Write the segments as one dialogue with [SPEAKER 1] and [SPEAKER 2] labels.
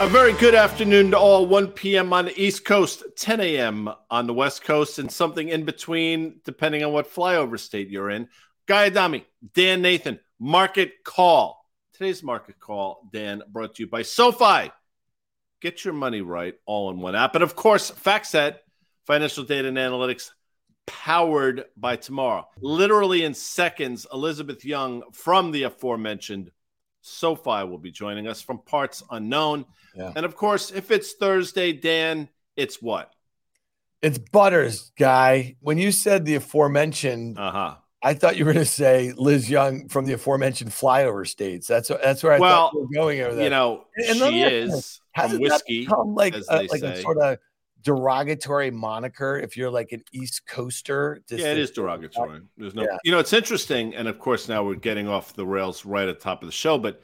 [SPEAKER 1] A very good afternoon to all. 1 p.m. on the East Coast, 10 a.m. on the West Coast, and something in between, depending on what flyover state you're in. Guy Adami, Dan Nathan, Market Call. Today's Market Call, Dan, brought to you by SoFi. Get your money right all in one app. And of course, FactSet, financial data and analytics, powered by tomorrow. Literally in seconds, Elizabeth Young from the aforementioned SoFi will be joining us from parts unknown. Yeah. And of course, if it's Thursday, Dan, it's what?
[SPEAKER 2] It's Butters, guy. When you said the aforementioned,
[SPEAKER 1] uh-huh.
[SPEAKER 2] I thought you were going to say Liz Young from the aforementioned flyover states. That's that's where I
[SPEAKER 1] well,
[SPEAKER 2] thought you were going over there.
[SPEAKER 1] You know, and she is from whiskey,
[SPEAKER 2] become like a, like say. a sort of derogatory moniker if you're like an East Coaster.
[SPEAKER 1] Yeah, it is derogatory. There's no, yeah. you know, it's interesting, and of course now we're getting off the rails right at the top of the show. But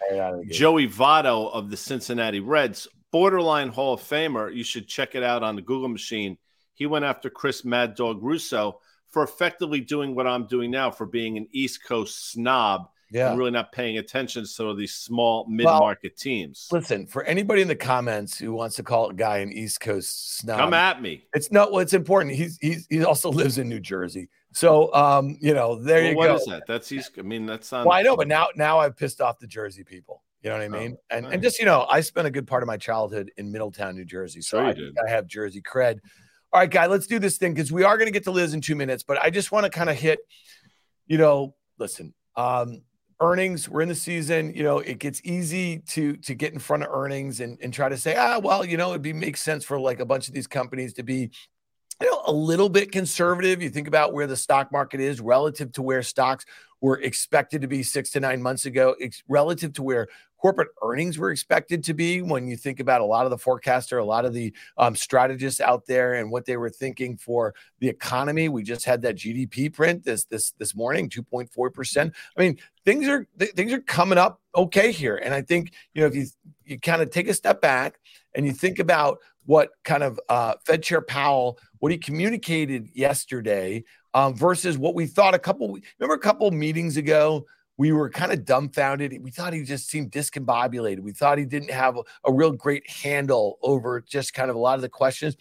[SPEAKER 1] Joey Votto of the Cincinnati Reds, borderline Hall of Famer, you should check it out on the Google machine. He went after Chris Mad Dog Russo for effectively doing what I'm doing now, for being an East Coast snob yeah. really not paying attention to some of these small mid-market well, teams.
[SPEAKER 2] Listen, for anybody in the comments who wants to call a guy an East Coast snob,
[SPEAKER 1] come at me.
[SPEAKER 2] It's not. Well, it's important. He's he's he also lives in New Jersey, so um, you know, there well, you
[SPEAKER 1] what
[SPEAKER 2] go.
[SPEAKER 1] What is that? That's East. I mean, that's not.
[SPEAKER 2] Well, I know, but now now I've pissed off the Jersey people. You know what I oh, mean? Oh, and nice. and just you know, I spent a good part of my childhood in Middletown, New Jersey, so
[SPEAKER 1] sure
[SPEAKER 2] I, I have Jersey cred. All right, guy, let's do this thing because we are going to get to Liz in two minutes, but I just want to kind of hit, you know, listen, um, earnings we're in the season you know it gets easy to to get in front of earnings and, and try to say ah well you know it'd be makes sense for like a bunch of these companies to be you know a little bit conservative. You think about where the stock market is relative to where stocks were expected to be six to nine months ago relative to where corporate earnings were expected to be when you think about a lot of the forecaster, a lot of the um, strategists out there and what they were thinking for the economy. We just had that GDP print this this this morning, 2.4 percent. I mean, things are th- things are coming up okay here, and I think you know if you you kind of take a step back and you think about what kind of uh, Fed Chair Powell what he communicated yesterday um, versus what we thought a couple remember a couple meetings ago we were kind of dumbfounded. We thought he just seemed discombobulated. We thought he didn't have a, a, real great handle over just kind of a lot of the questions.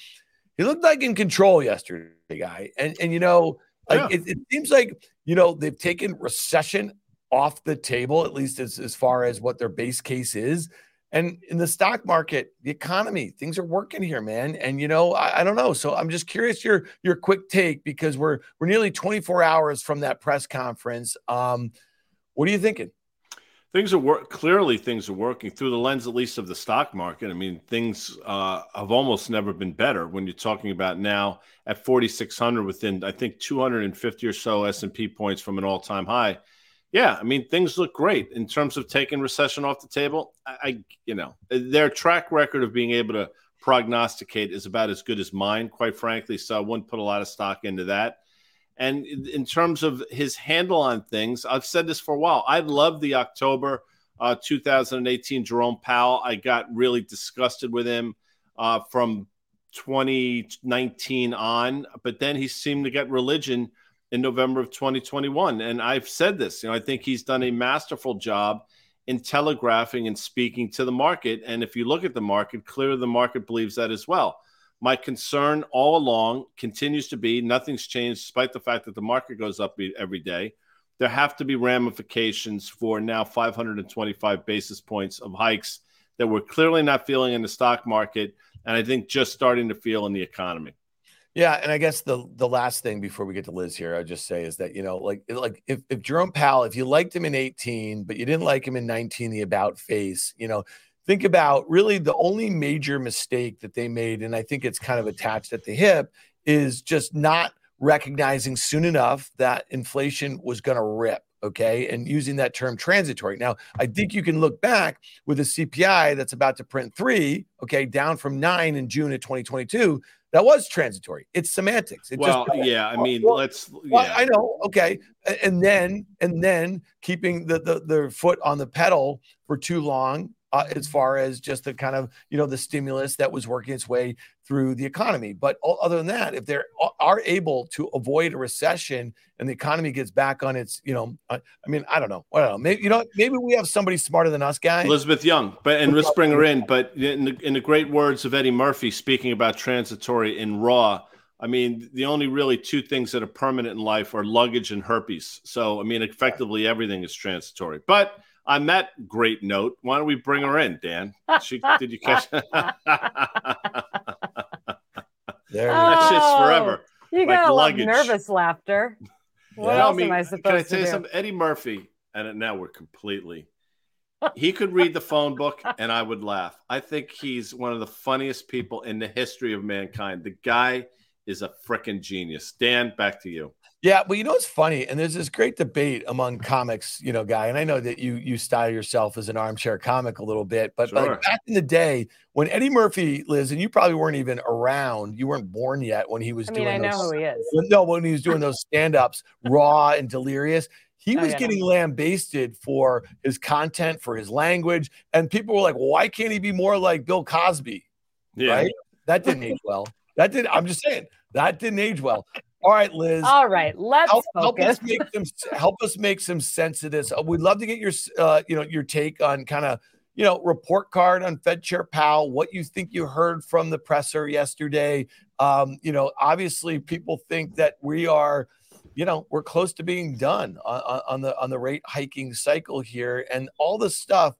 [SPEAKER 2] He looked like in control yesterday, guy. And and you know, like yeah. it, it, seems like you know they've taken recession off the table, at least as, as far as what their base case is. And in the stock market, the economy, things are working here, man. And you know, I, I, don't know. So I'm just curious your your quick take because we're we're nearly 24 hours from that press conference. Um, what are you thinking?
[SPEAKER 1] Things are work. Clearly, things are working through the lens, at least, of the stock market. I mean, things uh, have almost never been better. When you're talking about now at 4,600, within I think 250 or so S and P points from an all-time high. Yeah, I mean, things look great in terms of taking recession off the table. I, I you know, their track record of being able to prognosticate is about as good as mine, quite frankly. So I wouldn't put a lot of stock into that. And in terms of his handle on things, I've said this for a while. I love the October uh, 2018 Jerome Powell. I got really disgusted with him uh, from 2019 on, but then he seemed to get religion in November of 2021. And I've said this, you know, I think he's done a masterful job in telegraphing and speaking to the market. And if you look at the market, clearly the market believes that as well. My concern all along continues to be nothing's changed, despite the fact that the market goes up every day. There have to be ramifications for now 525 basis points of hikes that we're clearly not feeling in the stock market, and I think just starting to feel in the economy.
[SPEAKER 2] Yeah, and I guess the the last thing before we get to Liz here, I'll just say is that you know, like like if, if Jerome Powell, if you liked him in 18, but you didn't like him in 19, the about face, you know, think about really the only major mistake that they made, and I think it's kind of attached at the hip, is just not recognizing soon enough that inflation was going to rip. Okay. And using that term transitory. Now, I think you can look back with a CPI that's about to print three, okay, down from nine in June of 2022. That was transitory. It's semantics. It
[SPEAKER 1] well, just, yeah. I mean, well, let's.
[SPEAKER 2] Well, I know. Okay, and then and then keeping the, the the foot on the pedal for too long uh, as far as just the kind of you know the stimulus that was working its way through the economy. But other than that, if they are able to avoid a recession and the economy gets back on its, you know, I, I mean, I don't know, I don't know. Maybe you know, maybe we have somebody smarter than us, guys.
[SPEAKER 1] Elizabeth Young, but and let's bring her in. But in the, in the great words of Eddie Murphy, speaking about transitory in Raw. I mean, the only really two things that are permanent in life are luggage and herpes. So, I mean, effectively everything is transitory. But on that great note, why don't we bring her in, Dan? She, did you catch? there oh,
[SPEAKER 3] That's just forever. You like gotta luggage. love nervous laughter. What else I mean, am I supposed
[SPEAKER 1] can I tell
[SPEAKER 3] you
[SPEAKER 1] something? Eddie Murphy, and now we're completely. he could read the phone book and I would laugh. I think he's one of the funniest people in the history of mankind. The guy is a freaking genius. Dan, back to you.
[SPEAKER 2] Yeah, well, you know it's funny, and there's this great debate among comics, you know, guy, and I know that you you style yourself as an armchair comic a little bit, but sure. like back in the day when Eddie Murphy, Liz, and you probably weren't even around, you weren't born yet when he was
[SPEAKER 3] I
[SPEAKER 2] mean,
[SPEAKER 3] doing.
[SPEAKER 2] I
[SPEAKER 3] know those, who he is.
[SPEAKER 2] No, when he was doing those stand-ups, raw and delirious. He oh, was yeah, getting lambasted for his content, for his language, and people were like, "Why can't he be more like Bill Cosby?" Yeah. Right? That didn't age well. That did. I'm just saying that didn't age well. All right, Liz.
[SPEAKER 3] All right, let's
[SPEAKER 2] help,
[SPEAKER 3] help
[SPEAKER 2] us make some help us make some sense of this. Uh, we'd love to get your uh, you know your take on kind of you know report card on Fed Chair Powell. What you think you heard from the presser yesterday? Um, you know, obviously people think that we are, you know, we're close to being done on, on the on the rate hiking cycle here, and all the stuff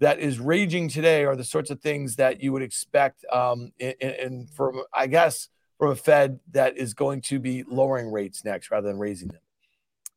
[SPEAKER 2] that is raging today are the sorts of things that you would expect um, in, in from I guess from a Fed that is going to be lowering rates next rather than raising them?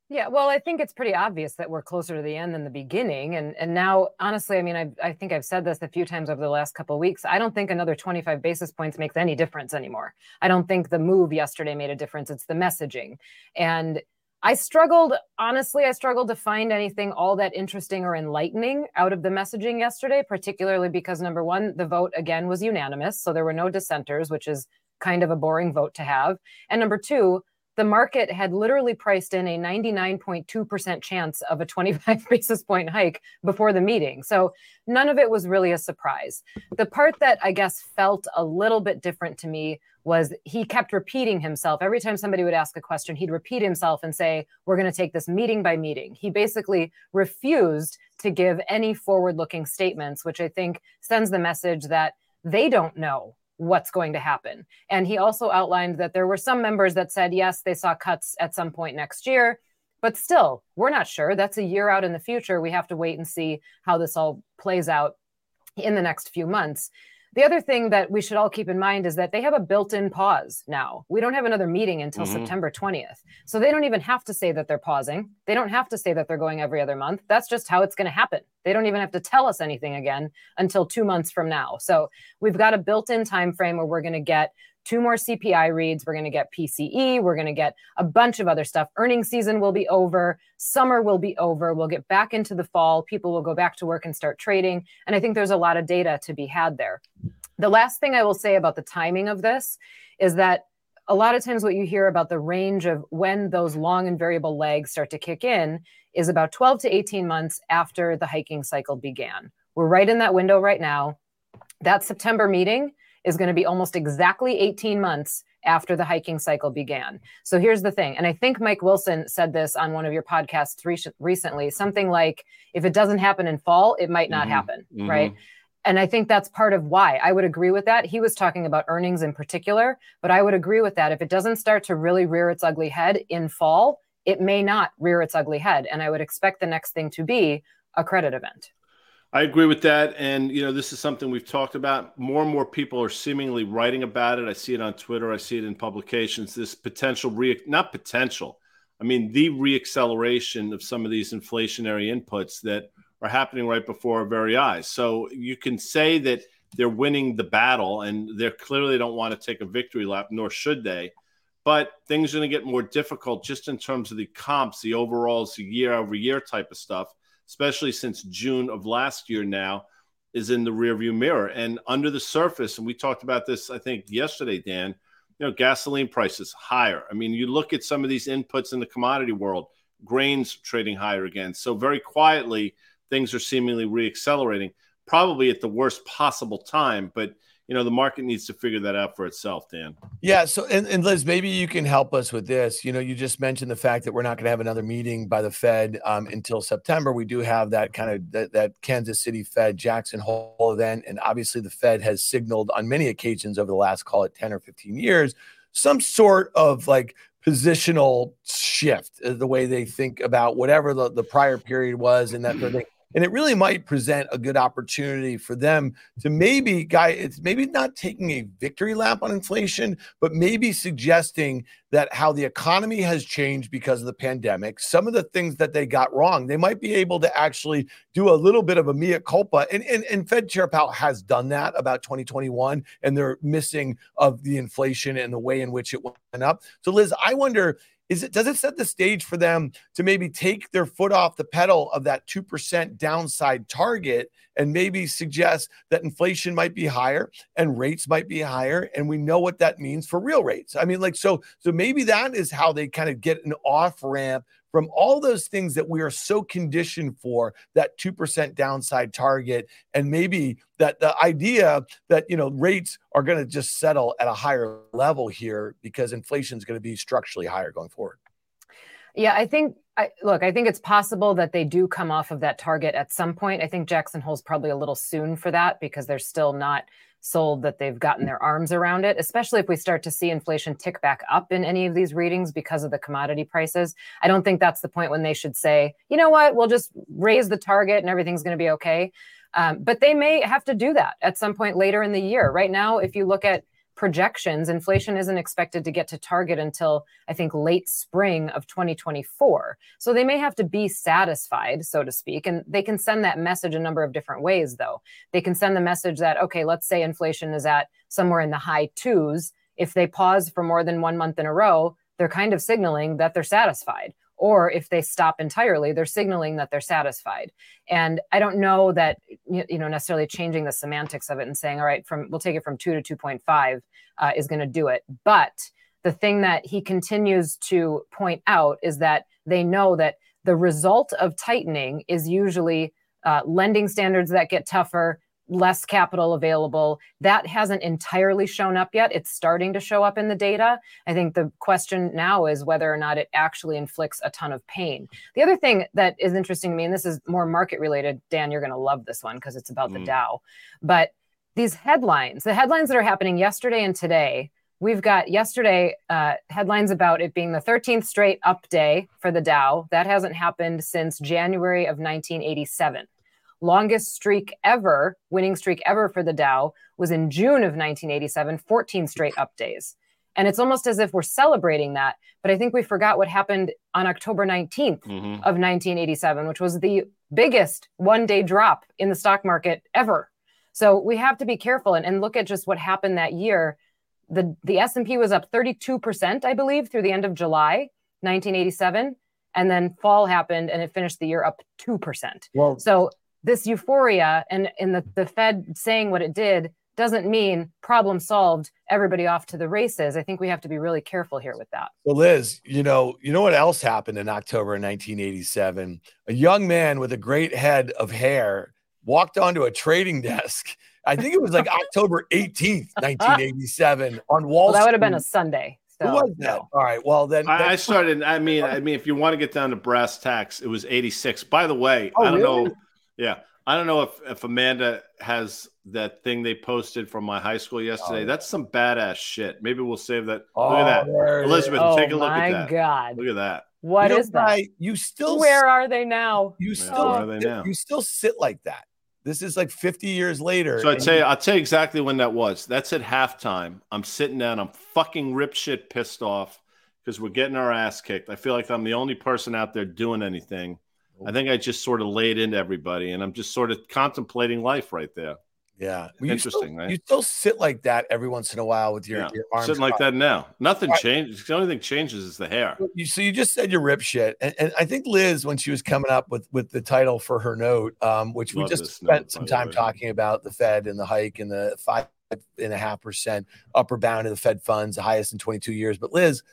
[SPEAKER 3] Yeah, well, I think it's pretty obvious that we're closer to the end than the beginning, and and now, honestly, I mean, I I think I've said this a few times over the last couple weeks. I don't think another 25 basis points makes any difference anymore. I don't think the move yesterday made a difference. It's the messaging, and I struggled, honestly, I struggled to find anything all that interesting or enlightening out of the messaging yesterday, particularly because number one, the vote again was unanimous. So there were no dissenters, which is kind of a boring vote to have. And number two, the market had literally priced in a 99.2% chance of a 25 basis point hike before the meeting. So none of it was really a surprise. The part that I guess felt a little bit different to me was he kept repeating himself. Every time somebody would ask a question, he'd repeat himself and say, We're going to take this meeting by meeting. He basically refused to give any forward looking statements, which I think sends the message that they don't know what's going to happen. And he also outlined that there were some members that said, yes, they saw cuts at some point next year, but still, we're not sure. That's a year out in the future. We have to wait and see how this all plays out in the next few months. The other thing that we should all keep in mind is that they have a built in pause now. We don't have another meeting until mm-hmm. September 20th. So they don't even have to say that they're pausing. They don't have to say that they're going every other month. That's just how it's going to happen. They don't even have to tell us anything again until two months from now. So we've got a built in time frame where we're going to get two more CPI reads. We're going to get PCE. We're going to get a bunch of other stuff. Earning season will be over. Summer will be over. We'll get back into the fall. People will go back to work and start trading. And I think there's a lot of data to be had there. The last thing I will say about the timing of this is that a lot of times what you hear about the range of when those long and variable legs start to kick in is about 12 to 18 months after the hiking cycle began. We're right in that window right now. That September meeting is going to be almost exactly 18 months after the hiking cycle began. So here's the thing, and I think Mike Wilson said this on one of your podcasts re- recently something like, if it doesn't happen in fall, it might not mm-hmm. happen, mm-hmm. right? And I think that's part of why I would agree with that. He was talking about earnings in particular, but I would agree with that. If it doesn't start to really rear its ugly head in fall, it may not rear its ugly head. And I would expect the next thing to be a credit event.
[SPEAKER 1] I agree with that. And, you know, this is something we've talked about. More and more people are seemingly writing about it. I see it on Twitter, I see it in publications. This potential, re- not potential, I mean, the reacceleration of some of these inflationary inputs that are happening right before our very eyes. So you can say that they're winning the battle and they clearly don't want to take a victory lap, nor should they. But things are going to get more difficult just in terms of the comps, the overalls, the year over year type of stuff especially since June of last year now, is in the rearview mirror. And under the surface, and we talked about this, I think, yesterday, Dan, you know, gasoline prices higher. I mean, you look at some of these inputs in the commodity world, grains trading higher again. So very quietly, things are seemingly reaccelerating. probably at the worst possible time. But you know the market needs to figure that out for itself dan.
[SPEAKER 2] Yeah so and, and liz maybe you can help us with this. You know you just mentioned the fact that we're not going to have another meeting by the fed um, until september. We do have that kind of that, that kansas city fed jackson hole event and obviously the fed has signaled on many occasions over the last call it 10 or 15 years some sort of like positional shift uh, the way they think about whatever the, the prior period was and that thing and it really might present a good opportunity for them to maybe guy it's maybe not taking a victory lap on inflation but maybe suggesting that how the economy has changed because of the pandemic some of the things that they got wrong they might be able to actually do a little bit of a mea culpa. And and, and fed chair powell has done that about 2021 and they're missing of the inflation and the way in which it went up. So liz i wonder is it does it set the stage for them to maybe take their foot off the pedal of that 2% downside target and maybe suggest that inflation might be higher and rates might be higher and we know what that means for real rates? I mean like so so maybe that is how they kind of get an off ramp from all those things that we are so conditioned for that 2% downside target and maybe that the idea that you know rates are going to just settle at a higher level here because inflation is going to be structurally higher going forward.
[SPEAKER 3] Yeah i think I, look i think it's possible that they do come off of that target at some point. I think jackson hole's probably a little soon for that because they're still not sold that they've gotten their arms around it, especially if we start to see inflation tick back up in any of these readings because of the commodity prices. I don't think that's the point when they should say, you know what, we'll just raise the target and everything's going to be okay. Um, but they may have to do that at some point later in the year. Right now, if you look at projections, inflation isn't expected to get to target until I think late spring of 2024. So they may have to be satisfied, so to speak. And they can send that message a number of different ways, though. They can send the message that, okay, let's say inflation is at somewhere in the high twos. If they pause for more than one month in a row, they're kind of signaling that they're satisfied or if they stop entirely they're signaling that they're satisfied. And i don't know that you know necessarily changing the semantics of it and saying all right from we'll take it from 2 to 2.5 uh, is going to do it. But the thing that he continues to point out is that they know that the result of tightening is usually uh, lending standards that get tougher less capital available. That hasn't entirely shown up yet. It's starting to show up in the data. I think the question now is whether or not it actually inflicts a ton of pain. The other thing that is interesting to me, and this is more market related, Dan, you're going to love this one because it's about mm. the Dow. But these headlines, the headlines that are happening yesterday and today, we've got yesterday uh, headlines about it being the 13th straight up day for the Dow. That hasn't happened since January of 1987 longest streak ever, winning streak ever for the Dow was in June of 1987, 14 straight up days. And it's almost as if we're celebrating that. But I think we forgot what happened on October 19th mm-hmm. of 1987, which was the biggest one day drop in the stock market ever. So we have to be careful and, and look at just what happened that year. The, the S&P was up 32%, I believe, through the end of July 1987 and then fall happened and it finished the year up 2%. Well, so this euphoria and in the, the Fed saying what it did doesn't mean problem solved, everybody off to the races. I think we have to be really careful here with that.
[SPEAKER 2] Well, Liz, you know, you know what else happened in October 1987? A young man with a great head of hair walked onto a trading desk. I think it was like October 18th, 1987 on Wall
[SPEAKER 3] well, that would have been a Sunday.
[SPEAKER 2] So, Who was that? No. All right. Well, then
[SPEAKER 1] I, I, started. I mean, I mean, if you want to get down to brass tacks, it was 86. By the way, oh, I don't really? know yeah. I don't know if, if Amanda has that thing they posted from my high school yesterday. Oh. That's some badass shit. Maybe we'll save that. Oh, look at oh, that. Elizabeth, oh, take a look at oh, that.
[SPEAKER 3] God.
[SPEAKER 1] Look at that.
[SPEAKER 3] What you is that?
[SPEAKER 2] You still
[SPEAKER 3] Where are they now?
[SPEAKER 2] You still Where are they now? You still sit like that. This is like 50 years later.
[SPEAKER 1] So I'd tell you, I'll tell you exactly when that was. That's at halftime. I'm sitting down, I'm fucking rip shit pissed off because we're getting our ass kicked. I feel like I'm the only person out there doing anything. I think I just sort of laid into everybody, and I'm just sort of contemplating life right there.
[SPEAKER 2] Yeah,
[SPEAKER 1] well, interesting,
[SPEAKER 2] still,
[SPEAKER 1] right?
[SPEAKER 2] You still sit like that every once in a while with your, yeah. your arms.
[SPEAKER 1] Sitting like that now. Nothing changes. The only thing changes is the hair.
[SPEAKER 2] You, so you just said your rip shit, and, and, I think Liz, when she was coming up with with the title for her note, um, which Love we just spent note, some time talking about the Fed and the hike and the five and a half percent upper bound of the Fed funds, the highest in 22 years. But Liz,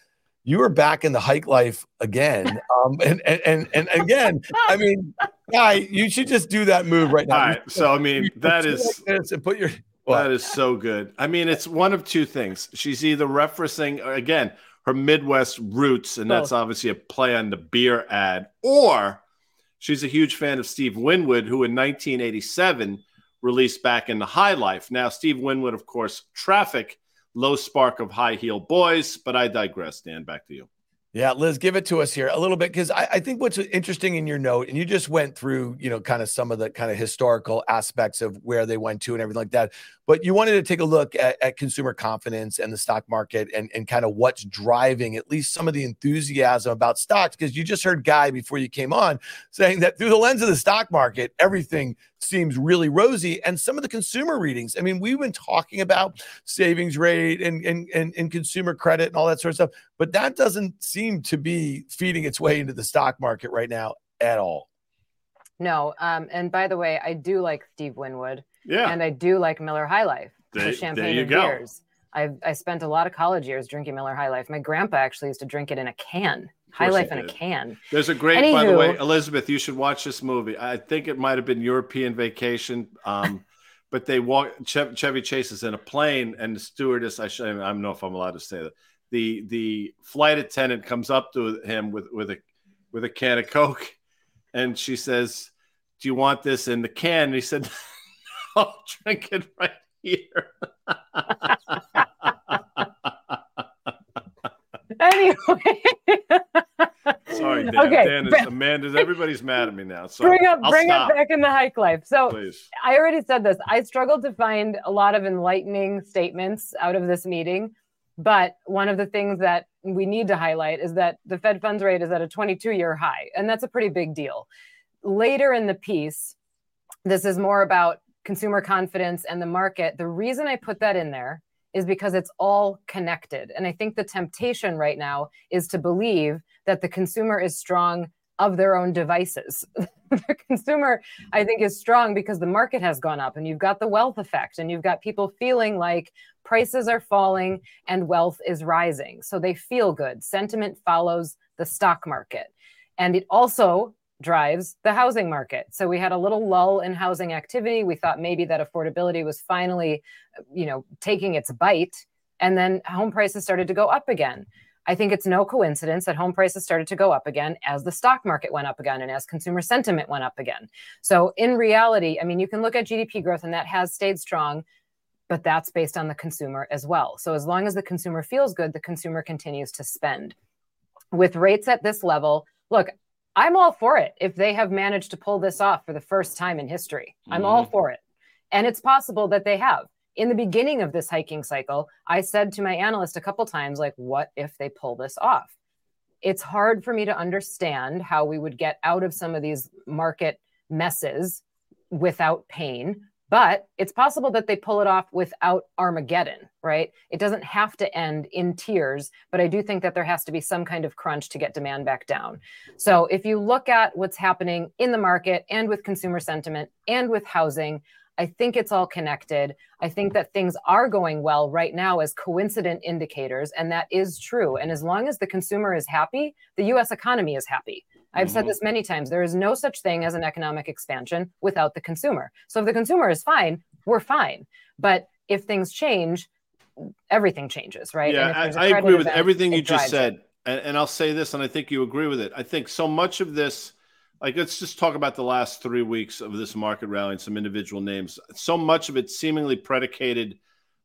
[SPEAKER 2] you are back in the hike life again. Um, and, and, and, and again, I mean, Guy, you should just do that move right now.
[SPEAKER 1] All right. So I mean, that is
[SPEAKER 2] like and put your
[SPEAKER 1] that is so good. I mean, it's one of two things. She's either referencing again her Midwest roots, and that's obviously a play on the beer ad, or she's a huge fan of Steve Winwood, who in 1987 released back in the High Life. Now, Steve Winwood, of course, Traffic, Low Spark of High Heel Boys, but I digress. Dan, back to you.
[SPEAKER 2] Yeah, Liz, give it to us here a little bit because I, I, think what's interesting in your note, and you just went through, you know, kind of some of the kind of historical aspects of where they went to and everything like that. But you wanted to take a look at, at consumer confidence and the stock market and, and kind of what's driving at least some of the enthusiasm about stocks. Because you just heard Guy before you came on saying that through the lens of the stock market, everything seems really rosy. And some of the consumer readings, I mean, we've been talking about savings rate and, and, and, and consumer credit and all that sort of stuff, but that doesn't seem to be feeding its way into the stock market right now at all.
[SPEAKER 3] No. Um, and by the way, I do like Steve Winwood.
[SPEAKER 1] Yeah.
[SPEAKER 3] And I do like Miller High Life.
[SPEAKER 1] There, the champagne there you and go. beers.
[SPEAKER 3] I I spent a lot of college years drinking Miller High Life. My grandpa actually used to drink it in a can. High Life in a can.
[SPEAKER 1] There's a great, Anywho, by the way, Elizabeth. You should watch this movie. I think it might have been European Vacation. Um, but they walk. Chevy Chase is in a plane, and the stewardess. I should. I don't know if I'm allowed to say that. The the flight attendant comes up to him with with a with a can of Coke, and she says, "Do you want this in the can?" And he said, "No, drink it right here."
[SPEAKER 3] anyway.
[SPEAKER 1] Sorry, Dan. Okay. Dan is, Amanda, everybody's mad at me now. So
[SPEAKER 3] bring up, I'll bring stop. up back in the hike life. So Please. I already said this. I struggled to find a lot of enlightening statements out of this meeting. But one of the things that we need to highlight is that the Fed funds rate is at a 22 year high, and that's a pretty big deal. Later in the piece, this is more about consumer confidence and the market. The reason I put that in there is because it's all connected. And I think the temptation right now is to believe that the consumer is strong of their own devices. the consumer, I think, is strong because the market has gone up and you've got the wealth effect and you've got people feeling like prices are falling and wealth is rising. So they feel good. Sentiment follows the stock market. And it also drives the housing market. So we had a little lull in housing activity. We thought maybe that affordability was finally, you know, taking its bite and then home prices started to go up again. I think it's no coincidence that home prices started to go up again as the stock market went up again and as consumer sentiment went up again. So, in reality, I mean, you can look at GDP growth and that has stayed strong, but that's based on the consumer as well. So, as long as the consumer feels good, the consumer continues to spend. With rates at this level, look, I'm all for it if they have managed to pull this off for the first time in history. I'm mm-hmm. all for it. And it's possible that they have. In the beginning of this hiking cycle, I said to my analyst a couple times, like, what if they pull this off? It's hard for me to understand how we would get out of some of these market messes without pain but it's possible that they pull it off without Armageddon, right? It doesn't have to end in tears, but I do think that there has to be some kind of crunch to get demand back down. So if you look at what's happening in the market and with consumer sentiment and with housing, I think it's all connected. I think that things are going well right now as coincident indicators, and that is true. And as long as the consumer is happy, the US economy is happy. I've mm-hmm. said this many times. There is no such thing as an economic expansion without the consumer. So if the consumer is fine, we're fine. But if things change, everything changes, right?
[SPEAKER 1] Yeah, I, I agree with event, everything you just said. And, and I'll say this, and I think you agree with it. I think so much of this, like, let's just talk about the last three weeks of this market rally and some individual names. So much of it seemingly predicated.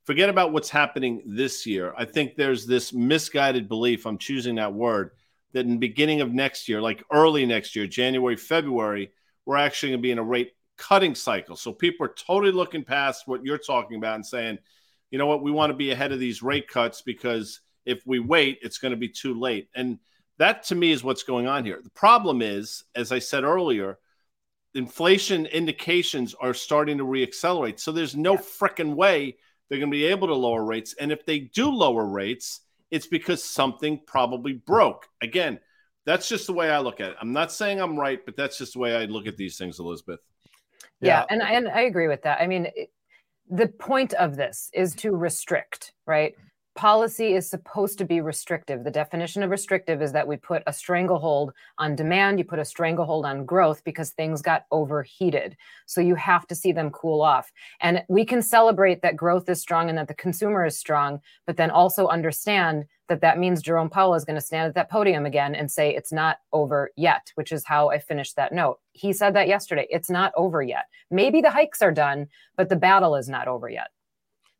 [SPEAKER 1] Forget about what's happening this year. I think there's this misguided belief. I'm choosing that word that in the beginning of next year, like early next year, January, February, we're actually going to be in a rate cutting cycle. So people are totally looking past what you're talking about and saying, you know what, we want to be ahead of these rate cuts because if we wait, it's going to be too late. And that to me is what's going on here. The problem is, as I said earlier, inflation indications are starting to reaccelerate. So there's no freaking way they're going to be able to lower rates. And if they do lower rates, it's because something probably broke. Again, that's just the way I look at it. I'm not saying I'm right, but that's just the way I look at these things, Elizabeth.
[SPEAKER 3] Yeah, yeah and, and I agree with that. I mean, it, the point of this is to restrict, right? Policy is supposed to be restrictive. The definition of restrictive is that we put a stranglehold on demand, you put a stranglehold on growth because things got overheated. So you have to see them cool off. And we can celebrate that growth is strong and that the consumer is strong, but then also understand that that means Jerome Powell is going to stand at that podium again and say it's not over yet, which is how I finished that note. He said that yesterday. It's not over yet. Maybe the hikes are done, but the battle is not over yet.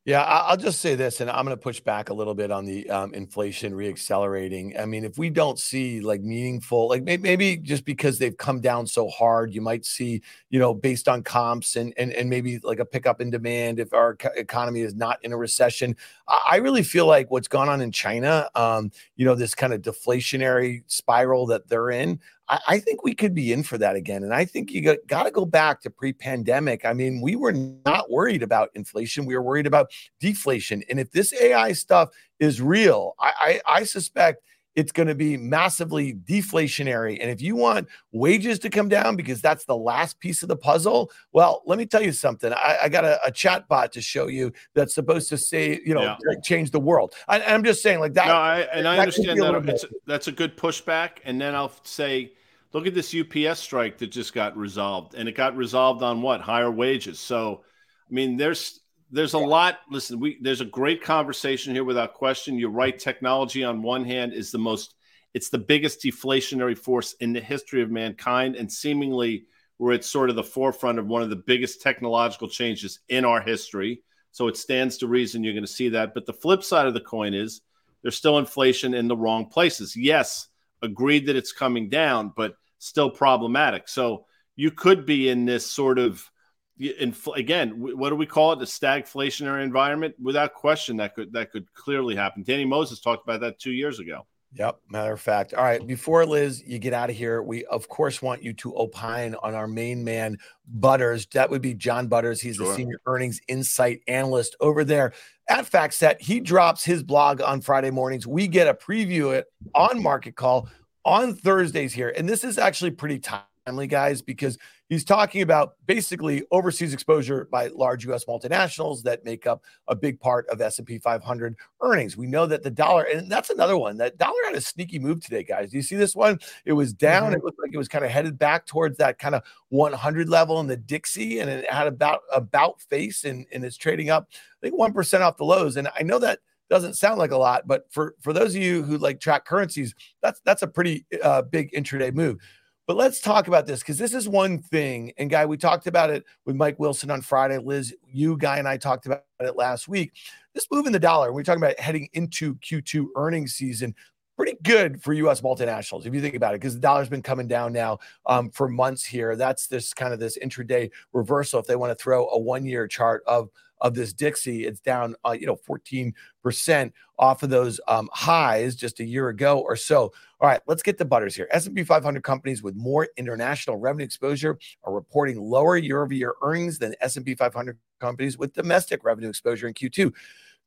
[SPEAKER 2] Yeah, I'll just say this, and I'm going to push back a little bit on the um, inflation reaccelerating. I mean, if we don't see like meaningful, like maybe just because they've come down so hard, you might see, you know, based on comps and and and maybe like a pickup in demand if our economy is not in a recession. I really feel like what's gone on in China, um, you know, this kind of deflationary spiral that they're in. I, I think we could be in for that again. And I think you got, got to go back to pre pandemic. I mean, we were not worried about inflation, we were worried about deflation. And if this AI stuff is real, I, I, I suspect it's going to be massively deflationary. And if you want wages to come down because that's the last piece of the puzzle, well, let me tell you something. I, I got a, a chat bot to show you that's supposed to say, you know, yeah. change the world. I, am just saying like that.
[SPEAKER 1] No, I, and I understand that. Um, it's, that's a good pushback. And then I'll say, Look at this UPS strike that just got resolved, and it got resolved on what higher wages. So, I mean, there's there's a lot. Listen, we there's a great conversation here without question. You're right. Technology on one hand is the most, it's the biggest deflationary force in the history of mankind, and seemingly we're at sort of the forefront of one of the biggest technological changes in our history. So it stands to reason you're going to see that. But the flip side of the coin is there's still inflation in the wrong places. Yes, agreed that it's coming down, but still problematic. So you could be in this sort of in, again, what do we call it? The stagflationary environment. Without question, that could that could clearly happen. Danny Moses talked about that two years ago.
[SPEAKER 2] Yep. Matter of fact. All right. Before Liz, you get out of here, we of course want you to opine on our main man, Butters. That would be John Butters. He's sure. the senior earnings insight analyst over there at FactSet. He drops his blog on Friday mornings. We get a preview it on Market Call on Thursdays here. And this is actually pretty timely, guys, because he's talking about basically overseas exposure by large U.S. multinationals that make up a big part of S&P 500 earnings. We know that the dollar, and that's another one, that dollar had a sneaky move today, guys. Do you see this one? It was down. Mm-hmm. It looked like it was kind of headed back towards that kind of 100 level in the Dixie, and it had about about face, and, and it's trading up, I think, 1% off the lows. And I know that – doesn't sound like a lot, but for for those of you who like track currencies, that's that's a pretty uh, big intraday move. But let's talk about this because this is one thing. And guy, we talked about it with Mike Wilson on Friday. Liz, you guy and I talked about it last week. This move in the dollar, we're talking about heading into Q2 earnings season. Pretty good for U.S. multinationals, if you think about it, because the dollar's been coming down now um, for months here. That's this kind of this intraday reversal. If they want to throw a one-year chart of of this Dixie. It's down, uh, you know, 14% off of those um, highs just a year ago or so. All right, let's get the butters here. S&P 500 companies with more international revenue exposure are reporting lower year-over-year earnings than S&P 500 companies with domestic revenue exposure in Q2.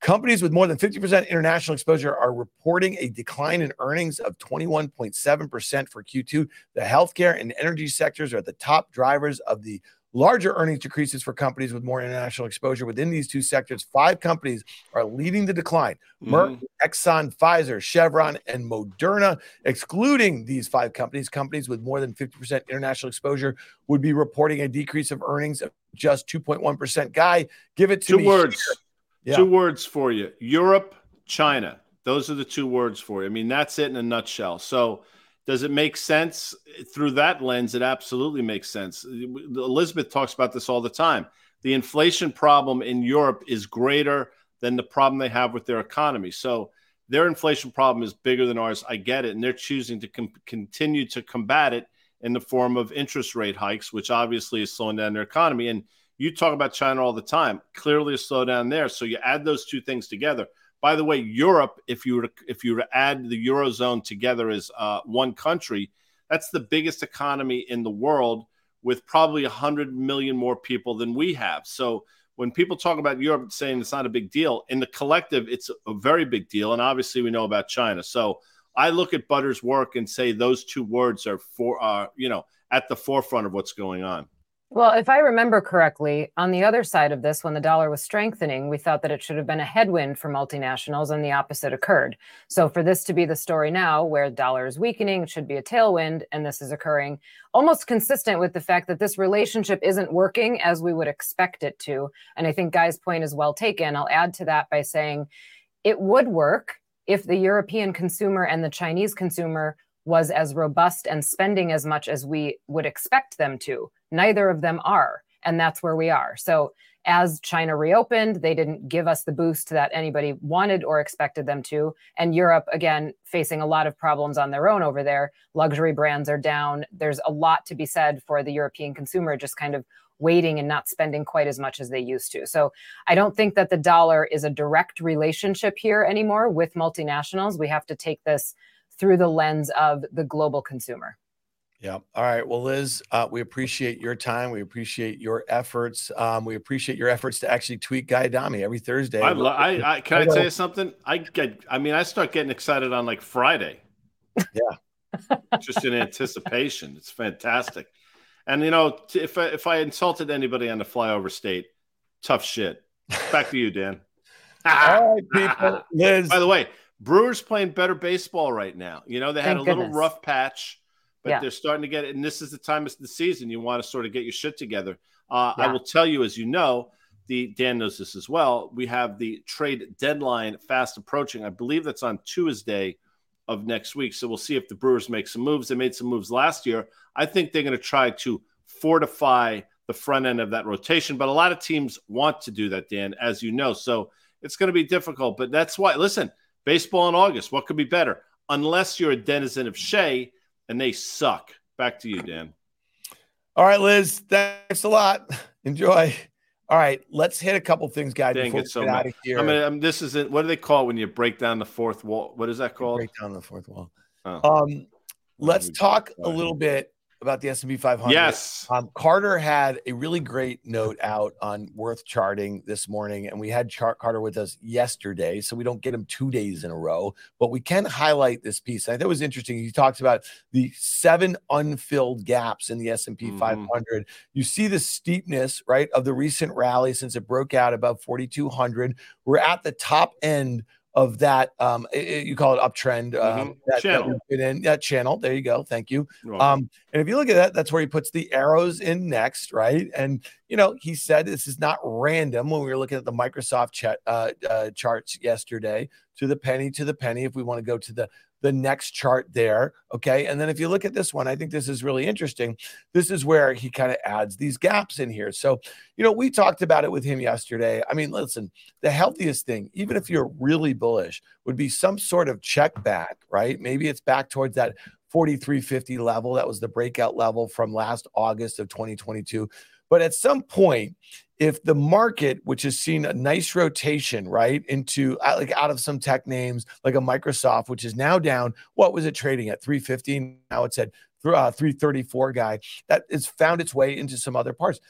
[SPEAKER 2] Companies with more than 50% international exposure are reporting a decline in earnings of 21.7% for Q2. The healthcare and energy sectors are the top drivers of the Larger earnings decreases for companies with more international exposure within these two sectors. Five companies are leading the decline mm-hmm. Merck, Exxon, Pfizer, Chevron, and Moderna. Excluding these five companies, companies with more than 50% international exposure would be reporting a decrease of earnings of just 2.1%. Guy, give it to
[SPEAKER 1] two
[SPEAKER 2] me.
[SPEAKER 1] Two words. Yeah. Two words for you Europe, China. Those are the two words for you. I mean, that's it in a nutshell. So, does it make sense through that lens? It absolutely makes sense. Elizabeth talks about this all the time. The inflation problem in Europe is greater than the problem they have with their economy. So their inflation problem is bigger than ours. I get it. And they're choosing to com- continue to combat it in the form of interest rate hikes, which obviously is slowing down their economy. And you talk about China all the time. Clearly, a slowdown there. So you add those two things together. By the way, Europe, if you were to, if you were to add the eurozone together as uh, one country, that's the biggest economy in the world with probably 100 million more people than we have. So when people talk about Europe saying it's not a big deal, in the collective, it's a very big deal. And obviously, we know about China. So I look at Butter's work and say those two words are for, uh, you know, at the forefront of what's going on.
[SPEAKER 3] Well, if I remember correctly, on the other side of this, when the dollar was strengthening, we thought that it should have been a headwind for multinationals, and the opposite occurred. So, for this to be the story now, where the dollar is weakening, it should be a tailwind, and this is occurring, almost consistent with the fact that this relationship isn't working as we would expect it to. And I think Guy's point is well taken. I'll add to that by saying it would work if the European consumer and the Chinese consumer was as robust and spending as much as we would expect them to. Neither of them are. And that's where we are. So, as China reopened, they didn't give us the boost that anybody wanted or expected them to. And Europe, again, facing a lot of problems on their own over there. Luxury brands are down. There's a lot to be said for the European consumer just kind of waiting and not spending quite as much as they used to. So I don't think that the dollar is a direct relationship here anymore with multinationals. We have to take this through the lens of the global consumer.
[SPEAKER 2] Yeah. All right. Well, Liz, uh, we appreciate your time. We appreciate your efforts. Um, we appreciate your efforts to actually tweet Guy Adami every Thursday.
[SPEAKER 1] I, I, I can I tell you something? I get. I mean, I start getting excited on like Friday.
[SPEAKER 2] Yeah.
[SPEAKER 1] Just in anticipation. It's fantastic. And you know, if I, if I insulted anybody on the flyover state, tough shit. Back to you, Dan.
[SPEAKER 2] All right, people. Liz.
[SPEAKER 1] By the way, Brewers playing better baseball right now. You know, they had Thank a little rough patch, but yeah. they're starting to get it. And this is the time of the season you want to sort of get your shit together. Uh, yeah. I will tell you, as you know, the Dan knows this as well. We have the trade deadline fast approaching. I believe that's on Tuesday of next week. So we'll see if the Brewers make some moves. They made some moves last year. I think they're going to try to fortify the front end of that rotation. But a lot of teams want to do that, Dan, as you know. So it's going to be difficult. But that's why, listen, Baseball in August. What could be better? Unless you're a denizen of Shea and they suck. Back to you, Dan.
[SPEAKER 2] All right, Liz. Thanks a lot. Enjoy. All right, let's hit a couple things, guys.
[SPEAKER 1] Dang, before we so get out of here. I mean, I mean, this is it. What do they call it when you break down the fourth wall? What is that called?
[SPEAKER 2] Break down the fourth wall. Oh. Um, let's talk a little bit about the S&P 500.
[SPEAKER 1] Yes.
[SPEAKER 2] Um, Carter had a really great note out on worth charting this morning, and we had Chart Carter with us yesterday, so we don't get him two days in a row, but we can highlight this piece. I thought it was interesting. He talks about the seven unfilled gaps in the S&P mm-hmm. 500. You see the steepness, right, of the recent rally since it broke out above 4,200. We're at the top end of that um it, you call it uptrend um mm-hmm. that,
[SPEAKER 1] channel.
[SPEAKER 2] That in. That channel. There you go. Thank you. Um and if you look at that that's where he puts the arrows in next right? And you know he said this is not random when we were looking at the microsoft chat uh, uh, charts yesterday to the penny to the penny if we want to go to the the next chart there. Okay. And then if you look at this one, I think this is really interesting. This is where he kind of adds these gaps in here. So, you know, we talked about it with him yesterday. I mean, listen, the healthiest thing, even if you're really bullish, would be some sort of check back, right? Maybe it's back towards that 4350 level. That was the breakout level from last August of 2022. But at some point, if the market, which has seen a nice rotation, right, into uh, like out of some tech names like a Microsoft, which is now down, what was it trading at 315? Now it's at uh, 334 guy that has found its way into some other parts.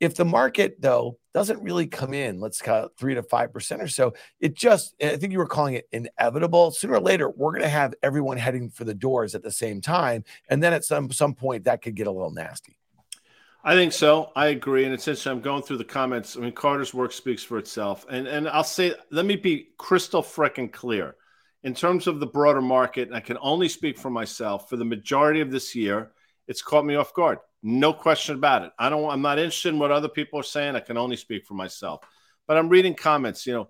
[SPEAKER 2] If the market, though, doesn't really come in, let's it three to five percent or so, it just, I think you were calling it inevitable. Sooner or later, we're going to have everyone heading for the doors at the same time. And then at some, some point, that could get a little nasty.
[SPEAKER 1] I think so. I agree. And interesting. I'm going through the comments. I mean, Carter's work speaks for itself. And and I'll say, let me be crystal freaking clear. In terms of the broader market, I can only speak for myself. For the majority of this year, it's caught me off guard. No question about it. I don't I'm not interested in what other people are saying. I can only speak for myself. But I'm reading comments, you know.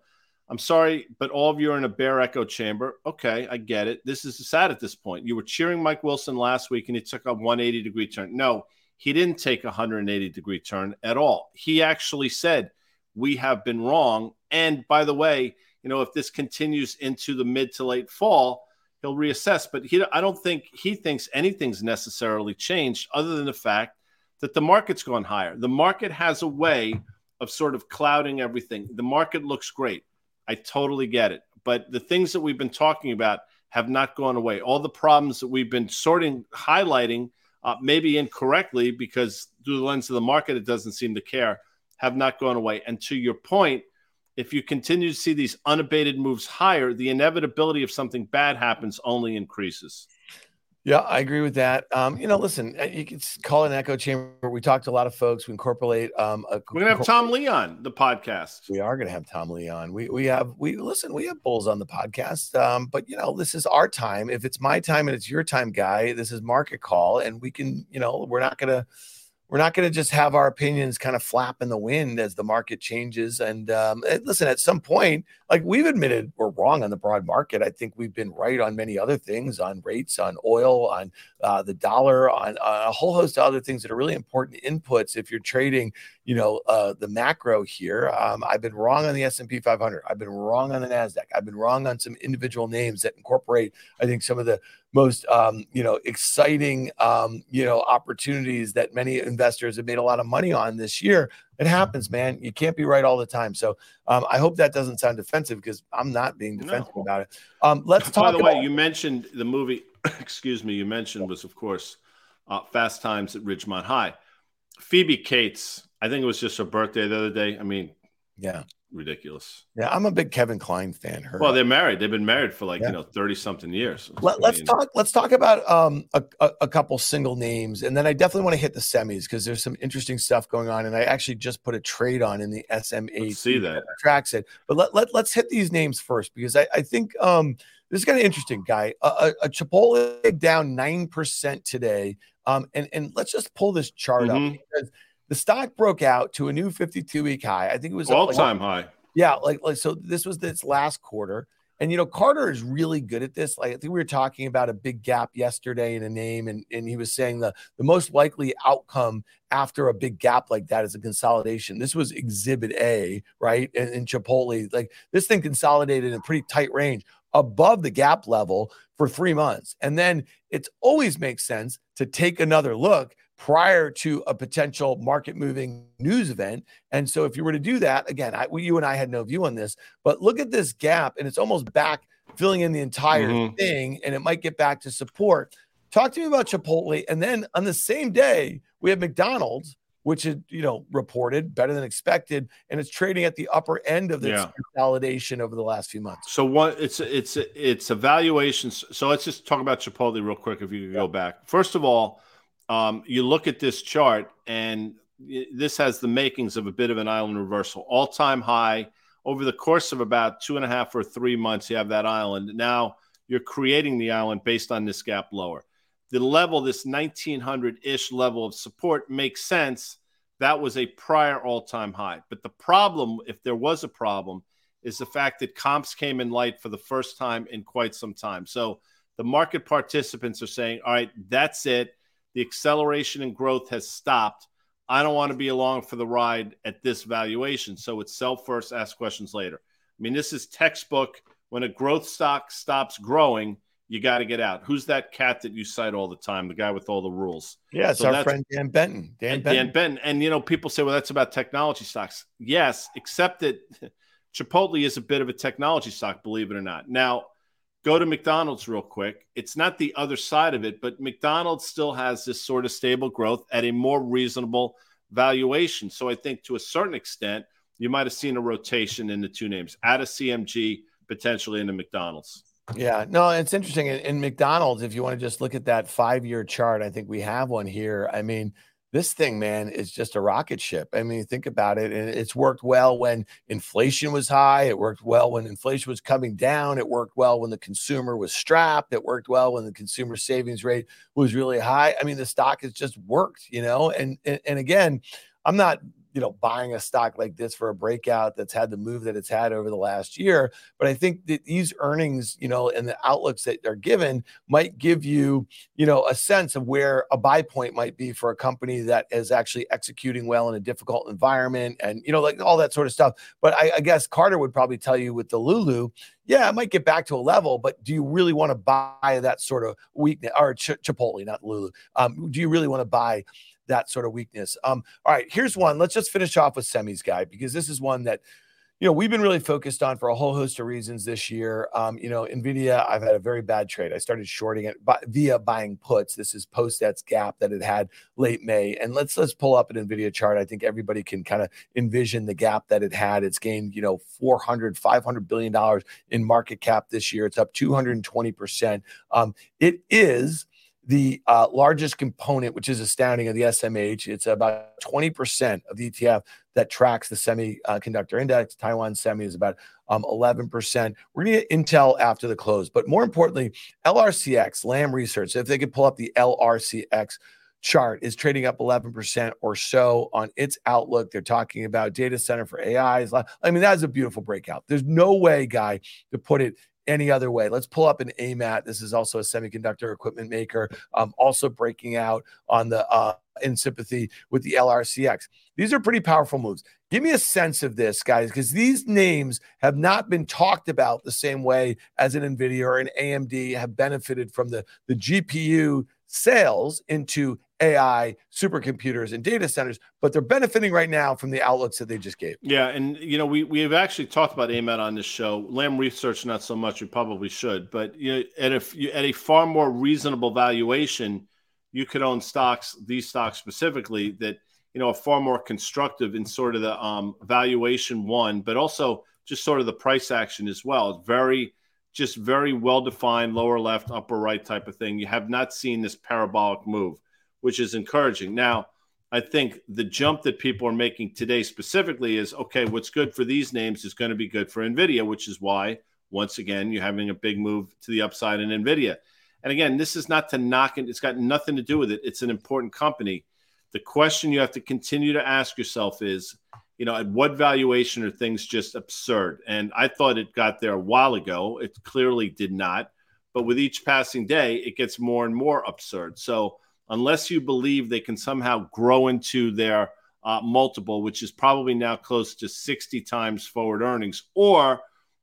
[SPEAKER 1] I'm sorry, but all of you are in a bear echo chamber. Okay, I get it. This is sad at this point. You were cheering Mike Wilson last week and he took a 180 degree turn. No, he didn't take a 180 degree turn at all. He actually said, We have been wrong. And by the way, you know, if this continues into the mid to late fall, he'll reassess. But he, I don't think he thinks anything's necessarily changed other than the fact that the market's gone higher. The market has a way of sort of clouding everything. The market looks great. I totally get it. But the things that we've been talking about have not gone away. All the problems that we've been sorting, highlighting uh, maybe incorrectly because through the lens of the market, it doesn't seem to care, have not gone away. And to your point, if you continue to see these unabated moves higher, the inevitability of something bad happens only increases.
[SPEAKER 2] Yeah, I agree with that. Um, you know, listen, uh, you can call it an echo chamber. We talked to a lot of folks. We incorporate. Um,
[SPEAKER 1] a, We're gonna have Tom Lee on the podcast.
[SPEAKER 2] We are gonna have Tom Lee on. We we have we listen. We have bulls on the podcast. Um, but you know, this is our time. If it's my time and it's your time, guy, this is market call, and we can. You know, we're not gonna we're not going to just have our opinions kind of flap in the wind as the market changes. And um, eh, listen, at some point, like we've admitted we're wrong on the broad market. I think we've been right on many other things, on rates, on oil, on uh, the dollar, on, on, a whole host of other things that are really important inputs if you're trading, you know, uh, the macro here. Um, I've been wrong on the S&P 500. I've been wrong on the Nasdaq. I've been wrong on some individual names that incorporate, I think, some of the most um, you know exciting um, you know opportunities that many investors have made a lot of money on this year. It happens, man. You can't be right all the time. So um, I hope that doesn't sound defensive because I'm not being defensive no. about it. Um, let's talk.
[SPEAKER 1] By the
[SPEAKER 2] about-
[SPEAKER 1] way, you mentioned the movie. excuse me. You mentioned was of course uh, Fast Times at Ridgemont High. Phoebe Cates. I think it was just her birthday the other day. I mean,
[SPEAKER 2] yeah,
[SPEAKER 1] ridiculous.
[SPEAKER 2] Yeah, I'm a big Kevin Kline fan.
[SPEAKER 1] Her, well, they're married. They've been married for like yeah. you know thirty something years.
[SPEAKER 2] Let, us talk. Let's talk about um, a, a, a, couple single names, and then I definitely want to hit the semis because there's some interesting stuff going on. And I actually just put a trade on in the SMH.
[SPEAKER 1] see that
[SPEAKER 2] tracks it, but let, let let's hit these names first because I, I think um, this is kind of interesting, guy. A, a, a Chipotle down nine percent today, um, and and let's just pull this chart mm-hmm. up because the stock broke out to a new 52 week high. I think it was
[SPEAKER 1] all time high.
[SPEAKER 2] Yeah, like like so this was this last quarter. And you know, Carter is really good at this. Like I think we were talking about a big gap yesterday in a name, and, and he was saying the, the most likely outcome after a big gap like that is a consolidation. This was exhibit A, right? And in Chipotle, like this thing consolidated in a pretty tight range above the gap level for three months. And then it always makes sense to take another look prior to a potential market moving news event. And so, if you were to do that, again, I, you and I had no view on this, but look at this gap, and it's almost back filling in the entire mm-hmm. thing, and it might get back to support. Talk to me about Chipotle, and then on the same day, we have McDonald's, which is you know reported better than expected, and it's trading at the upper end of this yeah. consolidation over the last few months.
[SPEAKER 1] So what? It's it's it's evaluations. So let's just talk about Chipotle real quick. If you could yeah. go back, first of all um, you look at this chart, and this has the makings of a bit of an island reversal. All time high over the course of about two and a half or three months, you have that island. Now you're creating the island based on this gap lower. The level, this 1900 ish level of support, makes sense. That was a prior all time high. But the problem, if there was a problem, is the fact that comps came in light for the first time in quite some time. So the market participants are saying, all right, that's it the acceleration and growth has stopped. I don't want to be along for the ride at this valuation. So it's sell first, ask questions later. I mean, this is textbook. When a growth stock stops growing, you got to get out. Who's that cat that you cite all the time? The guy with all the rules.
[SPEAKER 2] Yeah, it's so our friend Dan Benton. Dan Benton.
[SPEAKER 1] Dan Benton. And you know, people say, well, that's about technology stocks. Yes, except that Chipotle is a bit of a technology stock, believe it or not. Now, go to McDonald's real quick. It's not the other side of it, but McDonald's still has this sort of stable growth at a more reasonable valuation. So I think to a certain extent, you might have seen a rotation in the two names out of CMG, potentially into McDonald's.
[SPEAKER 2] Yeah, no, it's interesting. In, in McDonald's, if you want to just look at that five year chart, I think we have one here. I mean, this thing, man, is just a rocket ship. I mean, think about it. And it's worked well when inflation was high. It worked well when inflation was coming down. It worked well when the consumer was strapped. It worked well when the consumer savings rate was really high. I mean, the stock has just worked, you know. And and, and again, I'm not you know, buying a stock like this for a breakout that's had the move that it's had over the last year. But I think that these earnings, you know, and the outlooks that are given might give you, you know, a sense of where a buy point might be for a company that is actually executing well in a difficult environment and, you know, like all that sort of stuff. But I, I guess Carter would probably tell you with the Lulu, yeah, it might get back to a level, but do you really want to buy that sort of weakness or Ch- Chipotle, not Lulu? Um, do you really want to buy that sort of weakness. Um, all right, here's one. Let's just finish off with semis, guy, because this is one that you know we've been really focused on for a whole host of reasons this year. Um, you know, Nvidia, I've had a very bad trade. I started shorting it by, via buying puts. This is post that's gap that it had late May, and let's let's pull up an Nvidia chart. I think everybody can kind of envision the gap that it had. It's gained you know 400, 500 billion dollars in market cap this year. It's up 220 percent. Um, it is the uh, largest component, which is astounding, of the SMH. It's about 20% of the ETF that tracks the semiconductor index. Taiwan Semi is about um, 11%. We're going to get Intel after the close. But more importantly, LRCX, Lam Research, if they could pull up the LRCX chart, is trading up 11% or so on its outlook. They're talking about data center for AI. I mean, that's a beautiful breakout. There's no way, guy, to put it any other way. Let's pull up an AMAT. This is also a semiconductor equipment maker, um, also breaking out on the uh, in sympathy with the LRCX. These are pretty powerful moves. Give me a sense of this, guys, because these names have not been talked about the same way as an NVIDIA or an AMD have benefited from the, the GPU sales into AI, supercomputers, and data centers, but they're benefiting right now from the outlooks that they just gave.
[SPEAKER 1] Yeah, and you know we we have actually talked about AMAT on this show. Lam Research, not so much. We probably should, but you know, at a at a far more reasonable valuation, you could own stocks, these stocks specifically, that you know are far more constructive in sort of the um, valuation one, but also just sort of the price action as well. It's very just very well defined lower left, upper right type of thing. You have not seen this parabolic move which is encouraging. Now, I think the jump that people are making today specifically is okay, what's good for these names is going to be good for NVIDIA, which is why, once again, you're having a big move to the upside in NVIDIA. And again, this is not to knock it, it's got nothing to do with it. It's an important company. The question you have to continue to ask yourself is, you know, at what valuation are things just absurd? And I thought it got there a while ago. It clearly did not. But with each passing day, it gets more and more absurd. So, unless you believe they can somehow grow into their uh, multiple, which is probably now close to 60 times forward earnings, or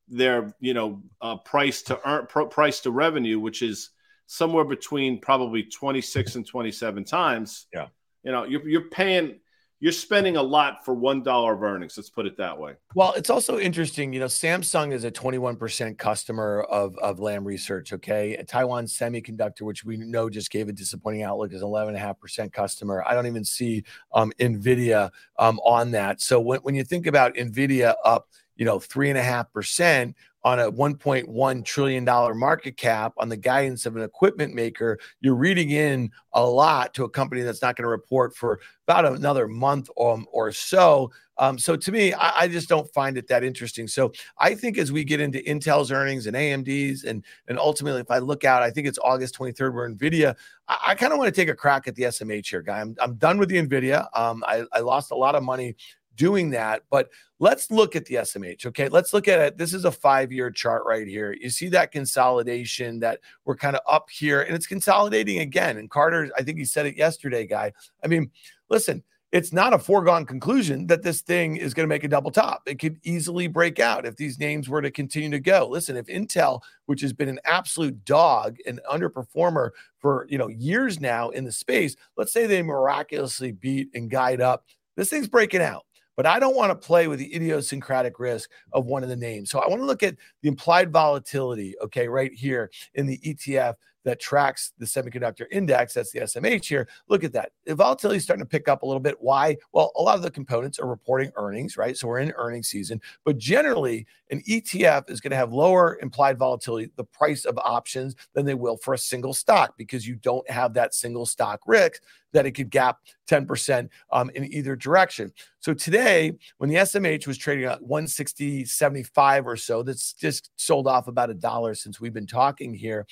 [SPEAKER 1] their you know uh, price to earn pr- price to revenue, which is somewhere between probably 26 and 27 times.
[SPEAKER 2] Yeah,
[SPEAKER 1] you know you're, you're paying you're spending a lot for one dollar of earnings. Let's put it that way.
[SPEAKER 2] Well, it's also interesting. You know, Samsung is a 21% customer of of Lam Research. Okay, Taiwan Semiconductor, which we know just gave a disappointing outlook, is 11.5% customer. I don't even see um, Nvidia um, on that. So when when you think about Nvidia up, you know, three and a half percent on a 1.1 trillion dollar market cap on the guidance of an equipment maker you're reading in a lot to a company that's not going to report for about another month or, or so. Um, so to me I, I, just don't find it that interesting. So i think as we get into intel's earnings and amd's and and ultimately if i look out i think it's august 23rd where nvidia. I, I kind of want to take a crack at the smh here guy. I'm, I'm done with the nvidia. Um, I, I lost a lot of money doing that. But let's look at the SMH. Okay. Let's look at it. This is a five year chart right here. You see that consolidation that we're kind of up here and it's consolidating again. And Carter, I think he said it yesterday, guy. I mean, listen, it's not a foregone conclusion that this thing is going to make a double top. It could easily break out if these names were to continue to go. Listen, if Intel, which has been an absolute dog and underperformer for you know years now in the space, let's say they miraculously beat and guide up, this thing's breaking out but I don't want to play with the idiosyncratic risk of one of the names. So I want to look at the implied volatility, okay, right here in the ETF that tracks the semiconductor index. That's the SMH here. Look at that. The volatility is starting to pick up a little bit. Why? Well, a lot of the components are reporting earnings, right? So we're in earnings season. But generally, an ETF is going to have lower implied volatility, the price of options, than they will for a single stock because you don't have that single stock risk that it could gap 10% um, in either direction. So today, when the SMH was trading at 160, 75 or so, that's just sold off about a dollar since we've been talking here.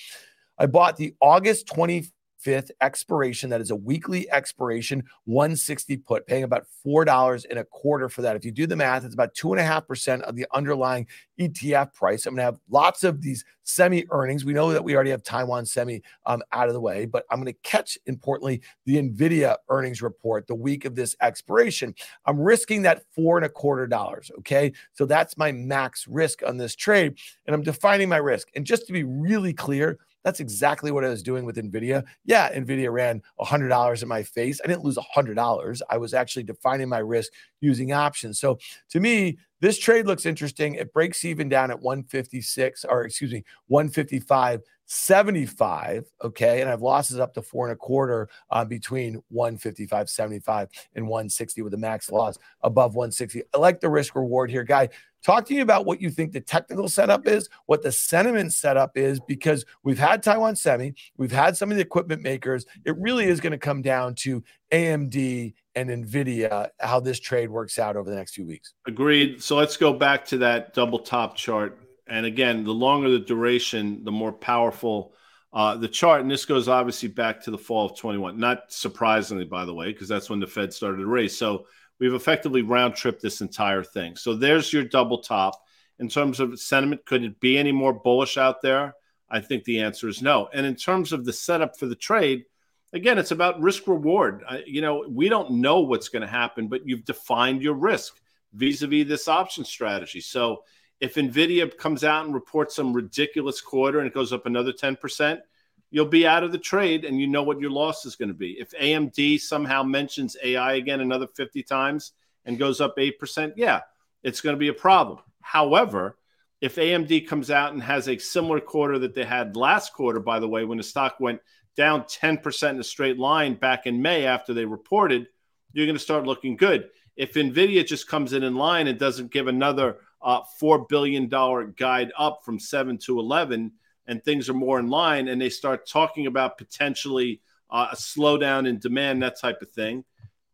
[SPEAKER 2] I bought the August 25th expiration. That is a weekly expiration, 160 put, paying about $4 and a quarter for that. If you do the math, it's about 2.5% of the underlying ETF price. I'm going to have lots of these semi earnings. We know that we already have Taiwan semi um, out of the way, but I'm going to catch, importantly, the NVIDIA earnings report the week of this expiration. I'm risking that four and a quarter dollars. Okay. So that's my max risk on this trade. And I'm defining my risk. And just to be really clear, that's exactly what I was doing with NVIDIA. Yeah, NVIDIA ran $100 in my face. I didn't lose $100. I was actually defining my risk using options. So to me, this trade looks interesting. It breaks even down at 156, or excuse me, 155. 75. Okay. And I've losses up to four and a quarter uh, between 155, 75 and 160 with a max loss above 160. I like the risk reward here, guy. Talk to me about what you think the technical setup is, what the sentiment setup is, because we've had Taiwan Semi, we've had some of the equipment makers. It really is going to come down to AMD and NVIDIA, how this trade works out over the next few weeks.
[SPEAKER 1] Agreed. So let's go back to that double top chart and again, the longer the duration, the more powerful uh, the chart. And this goes obviously back to the fall of 21. Not surprisingly, by the way, because that's when the Fed started to raise. So we've effectively round tripped this entire thing. So there's your double top. In terms of sentiment, could it be any more bullish out there? I think the answer is no. And in terms of the setup for the trade, again, it's about risk reward. you know, we don't know what's going to happen, but you've defined your risk vis a vis this option strategy. So if Nvidia comes out and reports some ridiculous quarter and it goes up another 10%, you'll be out of the trade and you know what your loss is going to be. If AMD somehow mentions AI again another 50 times and goes up 8%, yeah, it's going to be a problem. However, if AMD comes out and has a similar quarter that they had last quarter, by the way, when the stock went down 10% in a straight line back in May after they reported, you're going to start looking good. If NVIDIA just comes in in line and doesn't give another uh, $4 billion guide up from 7 to 11 and things are more in line and they start talking about potentially uh, a slowdown in demand, that type of thing,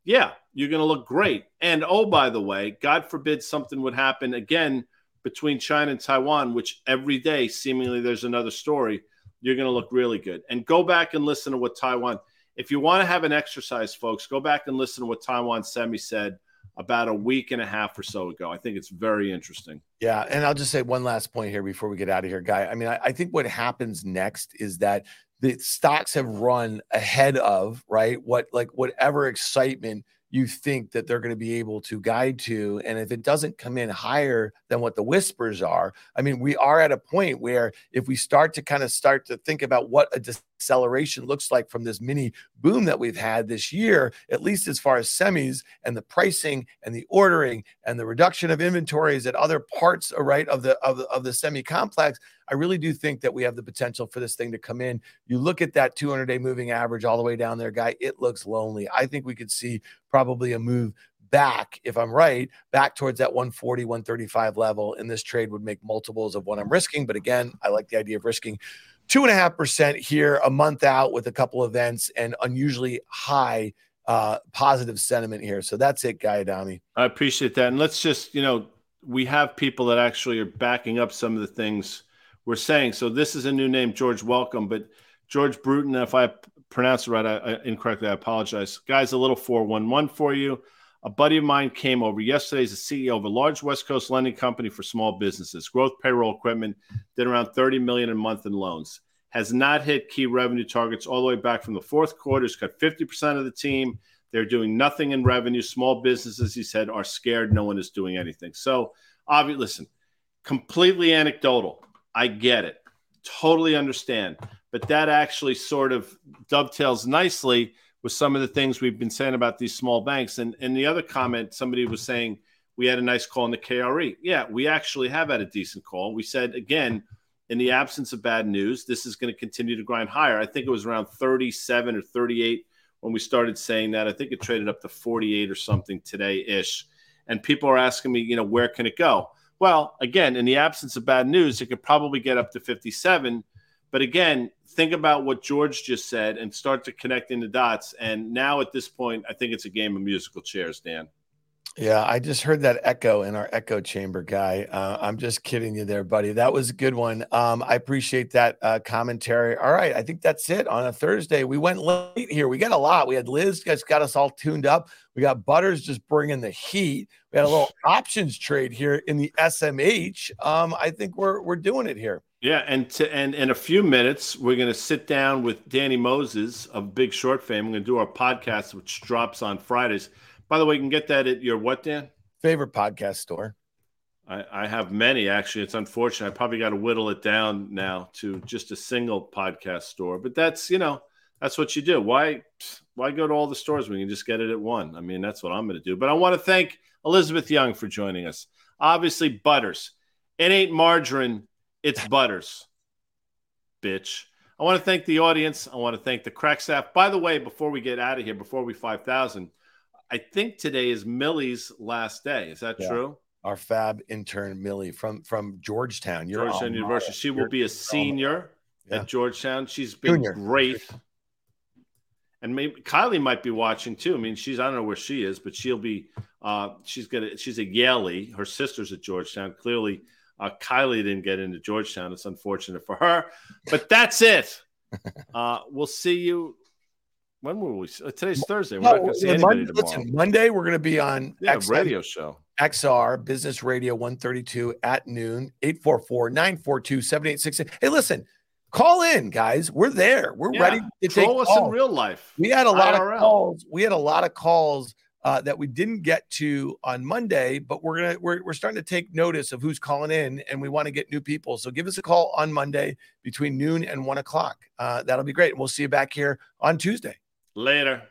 [SPEAKER 1] yeah, you're going to look great. And oh, by the way, God forbid something would happen again between China and Taiwan, which every day seemingly there's another story, you're going to look really good. And go back and listen to what Taiwan, if you want to have an exercise, folks, go back and listen to what Taiwan Semi said about a week and a half or so ago. I think it's very interesting.
[SPEAKER 2] Yeah. And I'll just say one last point here before we get out of here, Guy. I mean, I, I think what happens next is that the stocks have run ahead of, right? What, like, whatever excitement you think that they're going to be able to guide to. And if it doesn't come in higher than what the whispers are, I mean, we are at a point where if we start to kind of start to think about what a acceleration looks like from this mini boom that we've had this year, at least as far as semis and the pricing and the ordering and the reduction of inventories at other parts, uh, right, of the of of the semi complex. I really do think that we have the potential for this thing to come in. You look at that 200 day moving average all the way down there, guy. It looks lonely. I think we could see probably a move back, if I'm right, back towards that 140, 135 level. And this trade would make multiples of what I'm risking. But again, I like the idea of risking two and a half percent here, a month out with a couple events and unusually high uh, positive sentiment here. So that's it, Guy Adami.
[SPEAKER 1] I appreciate that. And let's just, you know, we have people that actually are backing up some of the things we're saying. So this is a new name, George Welcome, but George Bruton, if I pronounce it right I, I, incorrectly, I apologize. Guys, a little 411 for you. A buddy of mine came over yesterday as the CEO of a large West Coast lending company for small businesses, growth payroll equipment, did around 30 million a month in loans. Has not hit key revenue targets all the way back from the fourth quarter. Has cut 50% of the team. They're doing nothing in revenue. Small businesses, he said, are scared. No one is doing anything. So, obviously, listen, completely anecdotal. I get it. Totally understand. But that actually sort of dovetails nicely with some of the things we've been saying about these small banks. And and the other comment, somebody was saying we had a nice call in the KRE. Yeah, we actually have had a decent call. We said again, in the absence of bad news, this is going to continue to grind higher. I think it was around 37 or 38 when we started saying that. I think it traded up to 48 or something today ish. And people are asking me, you know, where can it go? Well, again, in the absence of bad news, it could probably get up to 57 but again, think about what George just said and start to connecting the dots. And now at this point, I think it's a game of musical chairs, Dan.
[SPEAKER 2] Yeah, I just heard that echo in our echo chamber, guy. Uh, I'm just kidding you there, buddy. That was a good one. Um, I appreciate that uh, commentary. All right, I think that's it on a Thursday. We went late here. We got a lot. We had Liz guys got us all tuned up. We got Butters just bringing the heat. We had a little options trade here in the SMH. Um, I think we're we're doing it here.
[SPEAKER 1] Yeah, and to, and in a few minutes, we're going to sit down with Danny Moses of Big Short fame. We're going to do our podcast, which drops on Fridays. By the way, you can get that at your what, Dan?
[SPEAKER 2] Favorite podcast store.
[SPEAKER 1] I, I have many actually. It's unfortunate. I probably got to whittle it down now to just a single podcast store. But that's you know that's what you do. Why why go to all the stores when you can just get it at one? I mean, that's what I'm going to do. But I want to thank Elizabeth Young for joining us. Obviously, Butters. It ain't margarine, it's Butters. Bitch. I want to thank the audience. I want to thank the crack staff. By the way, before we get out of here, before we 5,000, I think today is Millie's last day. Is that yeah. true?
[SPEAKER 2] Our fab intern, Millie from, from Georgetown.
[SPEAKER 1] Georgetown University. She will be a senior yeah. at Georgetown. She's been Junior. great. And maybe Kylie might be watching too. I mean, she's I don't know where she is, but she'll be. Uh, she's gonna. She's a Yalie. Her sister's at Georgetown. Clearly, uh, Kylie didn't get into Georgetown. It's unfortunate for her, but that's it. Uh, we'll see you. When will we? Uh, today's Thursday. We're no, not going to see anybody
[SPEAKER 2] Monday, tomorrow. Listen, Monday we're going to be on
[SPEAKER 1] yeah, XM, radio show.
[SPEAKER 2] XR Business Radio 132 at noon, 844 942 7866. Hey, listen, call in, guys. We're there. We're yeah. ready to
[SPEAKER 1] Troll us calls. in real life.
[SPEAKER 2] We had a lot IRL. of calls. We had a lot of calls uh, that we didn't get to on Monday, but we're gonna we're, we're starting to take notice of who's calling in, and we want to get new people. So give us a call on Monday between noon and one o'clock. Uh, that'll be great. We'll see you back here on Tuesday.
[SPEAKER 1] Later.